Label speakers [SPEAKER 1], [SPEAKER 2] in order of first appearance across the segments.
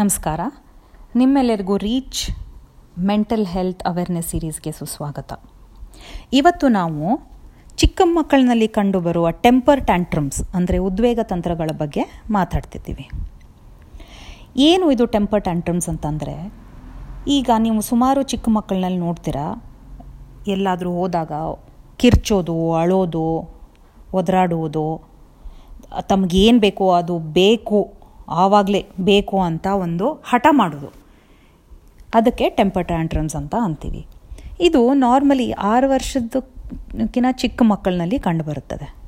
[SPEAKER 1] ನಮಸ್ಕಾರ. ನಿಮ್ಮೆಲ್ಲರಿಗೂ reach mental health awareness ಸೀರೀಸ್ಗೆ ಸುಸ್ವಾಗತ. ಇವತ್ತು ನಾವು ಚಿಕ್ಕ ಮಕ್ಕಳಿನಲ್ಲಿ ಕಂಡುಬರುವ ಟೆಂಪರ್ ಟ್ಯಾಂಟ್ರಮ್ಸ್, ಅಂದರೆ ಉದ್ವೇಗ ತಂತ್ರಗಳ ಬಗ್ಗೆ ಮಾತಾಡ್ತಿದ್ದೀವಿ. ಏನು ಇದು ಟೆಂಪರ್ ಟ್ಯಾಂಟ್ರಮ್ಸ್ ಅಂತಂದರೆ, ಈಗ ನೀವು ಸುಮಾರು ಚಿಕ್ಕ ಮಕ್ಕಳನ್ನಲ್ಲಿ ನೋಡ್ತೀರಾ, ಎಲ್ಲಾದರೂ ಹೋದಾಗ ಕಿರ್ಚೋದು, ಅಳೋದು ಒದರಾಡುವುದು ತಮಗೇನು ಬೇಕೋ ಅದು ಬೇಕು ಆವಾಗಲೇ ಬೇಕು ಅಂತ ಒಂದು ಹಠ ಮಾಡೋದು. ಅದಕ್ಕೆ ಟೆಂಪರ್ ಟ್ಯಾಂಟ್ರಮ್ಸ್ ಅಂತ ಅಂತೀವಿ. ಇದು ನಾರ್ಮಲಿ ಆರು ವರ್ಷದಕ್ಕಿಂತ ಚಿಕ್ಕ ಮಕ್ಕಳಿನಲ್ಲಿ ಕಂಡುಬರುತ್ತದೆ.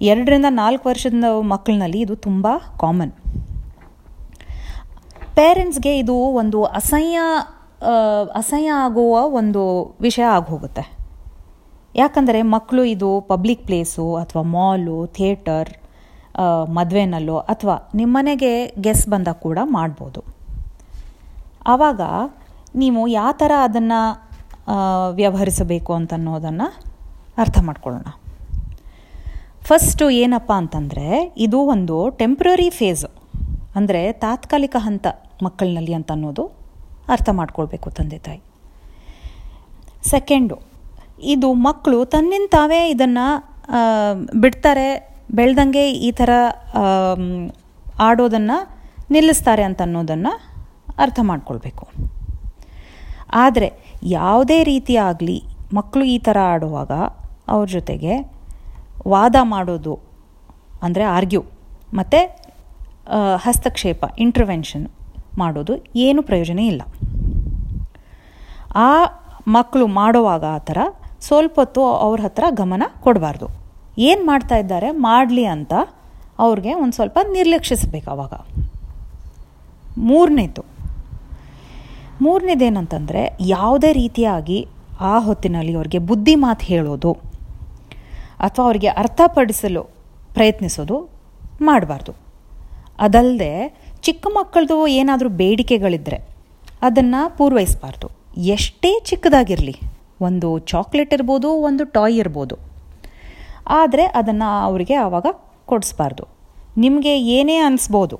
[SPEAKER 1] ಎರಡರಿಂದ ನಾಲ್ಕು ವರ್ಷದ ಮಕ್ಕಳಿನಲ್ಲಿ ಇದು ತುಂಬ ಕಾಮನ್ ಪೇರೆಂಟ್ಸ್ಗೆ ಇದು ಒಂದು ಅಸಹ್ಯ ಅಸಹ್ಯ ಆಗುವ ಒಂದು ವಿಷಯ ಆಗೋಗುತ್ತೆ. ಯಾಕಂದರೆ ಮಕ್ಕಳು ಇದು ಪಬ್ಲಿಕ್ ಪ್ಲೇಸು ಅಥವಾ ಮಾಲು ಥಿಯೇಟರ್ ಮದುವೆನಲ್ಲೋ ಅಥವಾ ನಿಮ್ಮನೆಗೆ ಗೆಸ್ ಬಂದಾಗ ಕೂಡ ಮಾಡ್ಬೋದು. ಆವಾಗ ನೀವು ಯಾವ ಥರ ಅದನ್ನು ವ್ಯವಹರಿಸಬೇಕು ಅಂತನ್ನೋದನ್ನು ಅರ್ಥ ಮಾಡ್ಕೊಳ್ಳೋಣ. ಫಸ್ಟು ಏನಪ್ಪ ಅಂತಂದರೆ, ಇದು ಒಂದು ಟೆಂಪ್ರರಿ ಫೇಸು ಅಂದರೆ ತಾತ್ಕಾಲಿಕ ಹಂತ ಮಕ್ಕಳಿನಲ್ಲಿ ಅಂತ ಅನ್ನೋದು ಅರ್ಥ ಮಾಡ್ಕೊಳ್ಬೇಕು ತಂದೆ ತಾಯಿ. ಸೆಕೆಂಡು ಇದು ಮಕ್ಕಳು ತನ್ನಿಂದ ತಾವೇ ಇದನ್ನು ಬಿಡ್ತಾರೆ ಬೆಳ್ದಂಗೆ ಈ ಥರ ಆಡೋದನ್ನು ನಿಲ್ಲಿಸ್ತಾರೆ ಅಂತ ಅನ್ನೋದನ್ನು ಅರ್ಥ ಮಾಡ್ಕೊಳ್ಬೇಕು. ಆದರೆ ಯಾವುದೇ ರೀತಿಯಾಗಲಿ ಮಕ್ಕಳು ಈ ಥರ ಆಡುವಾಗ ಅವ್ರ ಜೊತೆಗೆ ವಾದ ಮಾಡೋದು ಅಂದರೆ ಆರ್ಗ್ಯೂ, ಮತ್ತು ಹಸ್ತಕ್ಷೇಪ ಇಂಟರ್ವೆನ್ಷನ್ ಮಾಡೋದು ಏನು ಪ್ರಯೋಜನ ಇಲ್ಲ. ಆ ಮಕ್ಕಳು ಮಾಡುವಾಗ ಆ ಥರ ಸ್ವಲ್ಪ ಹೊತ್ತು ಅವ್ರ ಹತ್ರ ಗಮನ ಕೊಡಬಾರ್ದು. ಏನು ಮಾಡ್ತಾ ಇದ್ದಾರೆ? ಮಾಡಲಿ ಅಂತ ಅವ್ರಿಗೆ ಒಂದು ಸ್ವಲ್ಪ ನಿರ್ಲಕ್ಷಿಸಬೇಕು ಅವಾಗ. ಮೂರನೇದು. ಮೂರನೇದೇನಂತಂದರೆ ಯಾವುದೇ ರೀತಿಯಾಗಿ ಆ ಹೊತ್ತಿನಲ್ಲಿ ಅವ್ರಿಗೆ ಬುದ್ಧಿ ಮಾತು ಹೇಳೋದು ಅಥವಾ ಅವರಿಗೆ ಅರ್ಥಪಡಿಸಲು ಪ್ರಯತ್ನಿಸೋದು ಮಾಡಬಾರ್ದು. ಅದಲ್ಲದೆ ಚಿಕ್ಕ ಮಕ್ಕಳದು ಏನಾದರೂ ಬೇಡಿಕೆಗಳಿದ್ದರೆ ಅದನ್ನು ಪೂರ್ವಹಿಸಬಾರ್ದು ಎಷ್ಟೇ ಚಿಕ್ಕದಾಗಿರಲಿ, ಒಂದು ಚಾಕ್ಲೇಟ್ ಇರ್ಬೋದು, ಒಂದು ಟಾಯ್ ಇರ್ಬೋದು ಆದರೆ ಅದನ್ನು ಅವರಿಗೆ ಆವಾಗ ಕೊಡಿಸ್ಬಾರ್ದು. ನಿಮಗೆ ಏನೇ ಅನಿಸ್ಬೋದು,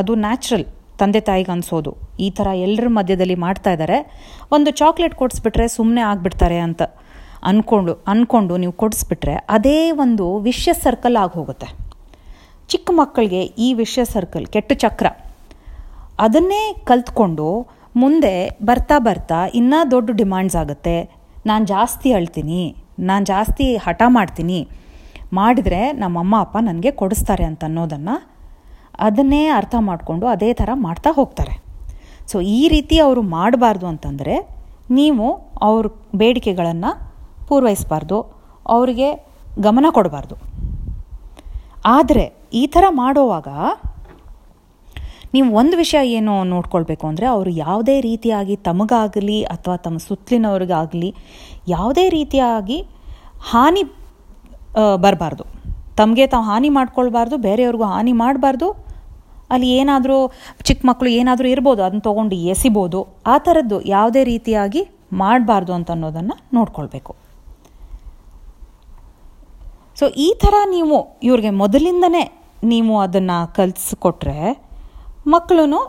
[SPEAKER 1] ಅದು ನ್ಯಾಚುರಲ್ ತಂದೆ ತಾಯಿಗೆ ಅನಿಸೋದು, ಈ ಥರ ಎಲ್ಲರ ಮಧ್ಯದಲ್ಲಿ ಮಾಡ್ತಾ ಇದ್ದಾರೆ ಒಂದು ಚಾಕ್ಲೇಟ್ ಕೊಡಿಸ್ಬಿಟ್ರೆ ಸುಮ್ಮನೆ ಆಗಿಬಿಡ್ತಾರೆ ಅಂತ ಅಂದ್ಕೊಂಡು ಅಂದ್ಕೊಂಡು ನೀವು ಕೊಡಿಸ್ಬಿಟ್ರೆ ಅದೇ ಒಂದು ವಿಷ್ಯ ಸರ್ಕಲ್ ಆಗಿ ಹೋಗುತ್ತೆ ಚಿಕ್ಕ ಮಕ್ಕಳಿಗೆ ಈ ವಿಷ್ಯ ಸರ್ಕಲ್ ಕೆಟ್ಟ ಚಕ್ರ, ಅದನ್ನೇ ಕಲ್ತ್ಕೊಂಡು ಮುಂದೆ ಬರ್ತಾ ಬರ್ತಾ ಇನ್ನೂ ದೊಡ್ಡ ಡಿಮ್ಯಾಂಡ್ಸ್ ಆಗುತ್ತೆ. ನಾನು ಜಾಸ್ತಿ ಅಳ್ತೀನಿ, ನಾನು ಜಾಸ್ತಿ ಹಠ ಮಾಡ್ತೀನಿ ಮಾಡಿದರೆ ನಮ್ಮ ಅಮ್ಮ ಅಪ್ಪ ನನಗೆ ಕೊಡಿಸ್ತಾರೆ ಅಂತ ಅನ್ನೋದನ್ನು ಅದನ್ನೇ ಅರ್ಥ ಮಾಡಿಕೊಂಡು ಅದೇ ಥರ ಮಾಡ್ತಾ ಹೋಗ್ತಾರೆ. ಸೊ ಈ ರೀತಿ ಅವರು ಮಾಡಬಾರ್ದು ಅಂತಂದರೆ ನೀವು ಅವ್ರ ಬೇಡಿಕೆಗಳನ್ನು ಪೂರೈಸಬಾರ್ದು, ಅವರಿಗೆ ಗಮನ ಕೊಡಬಾರ್ದು. ಆದರೆ ಈ ಥರ ಮಾಡುವಾಗ ನೀವು ಒಂದು ವಿಷಯ ಏನು ನೋಡ್ಕೊಳ್ಬೇಕು ಅಂದರೆ ಅವರು ಯಾವುದೇ ರೀತಿಯಾಗಿ ತಮಗಾಗಲಿ ಅಥವಾ ತಮ್ಮ ಸುತ್ತಲಿನವ್ರಿಗಾಗಲಿ ಯಾವುದೇ ರೀತಿಯಾಗಿ ಹಾನಿ ಬರಬಾರ್ದು. ತಮಗೆ ತಾವು ಹಾನಿ ಮಾಡ್ಕೊಳ್ಬಾರ್ದು, ಬೇರೆಯವ್ರಿಗೂ ಹಾನಿ ಮಾಡಬಾರ್ದು. ಅಲ್ಲಿ ಏನಾದರೂ ಚಿಕ್ಕ ಮಕ್ಕಳು ಏನಾದರೂ ಇರ್ಬೋದು ಅದನ್ನ ತೊಗೊಂಡು ಎಸಿಬೋದು. ಆ ಥರದ್ದು ಯಾವುದೇ ರೀತಿಯಾಗಿ ಮಾಡಬಾರ್ದು ಅಂತ ಅನ್ನೋದನ್ನು ನೋಡ್ಕೊಳ್ಬೇಕು. ಸೊ ಈ ಥರ ನೀವು ಇವ್ರಿಗೆ ಮೊದಲಿಂದನೇ ನೀವು ಅದನ್ನು ಕಲಿಸ್ಕೊಟ್ರೆ ಮಕ್ಕಳು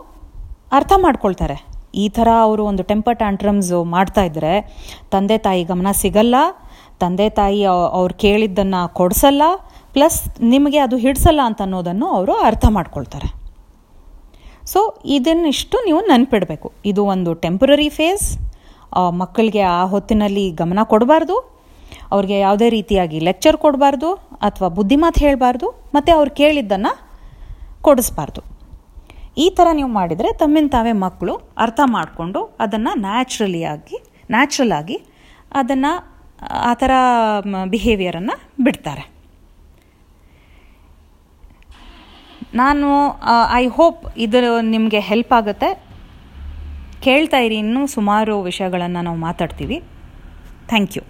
[SPEAKER 1] ಅರ್ಥ ಮಾಡ್ಕೊಳ್ತಾರೆ. ಈ ಥರ ಅವರು ಒಂದು ಟೆಂಪರ್ ಟ್ಯಾಂಟ್ರಮ್ಸು ಮಾಡ್ತಾ ಇದ್ದರೆ ತಂದೆ ತಾಯಿ ಗಮನ ಸಿಗಲ್ಲ ತಂದೆ ತಾಯಿ ಅವ್ರು ಕೇಳಿದ್ದನ್ನು ಕೊಡಿಸಲ್ಲ, ಪ್ಲಸ್ ನಿಮಗೆ ಅದು ಹಿಡಿಸಲ್ಲ ಅಂತ ಅನ್ನೋದನ್ನು ಅವರು ಅರ್ಥ ಮಾಡ್ಕೊಳ್ತಾರೆ. ಸೊ ಇದನ್ನಿಷ್ಟು ನೀವು ನೆನ್ಪಿಡಬೇಕು. ಇದು ಒಂದು ಟೆಂಪರರಿ ಫೇಸ್ ಮಕ್ಕಳಿಗೆ ಆ ಹೊತ್ತಿನಲ್ಲಿ ಗಮನ ಕೊಡಬಾರ್ದು. ಅವ್ರಿಗೆ ಯಾವುದೇ ರೀತಿಯಾಗಿ ಲೆಕ್ಚರ್ ಕೊಡಬಾರ್ದು ಅಥವಾ ಬುದ್ಧಿಮಾತು ಹೇಳಬಾರ್ದು, ಮತ್ತು ಅವ್ರು ಕೇಳಿದ್ದನ್ನು ಕೊಡಿಸ್ಬಾರ್ದು. ಈ ಥರ ನೀವು ಮಾಡಿದರೆ ತಮ್ಮಿಂದ ತಾವೇ ಮಕ್ಕಳು ಅರ್ಥ ಮಾಡಿಕೊಂಡು ಅದನ್ನು ನ್ಯಾಚುರಲಿ ಆಗಿ ನ್ಯಾಚುರಲ್ ಆಗಿ ಅದನ್ನು ಆ ಥರ ಬಿಹೇವಿಯರನ್ನು ಬಿಡ್ತಾರೆ. ನಾನು ಐ ಹೋಪ್ ಇದು ನಿಮಗೆ ಹೆಲ್ಪ್ ಆಗುತ್ತೆ. ಕೇಳ್ತಾ ಇರಿ, ಇನ್ನೂ ಸುಮಾರು ವಿಷಯಗಳನ್ನು ನಾವು ಮಾತಾಡ್ತೀವಿ. Thank you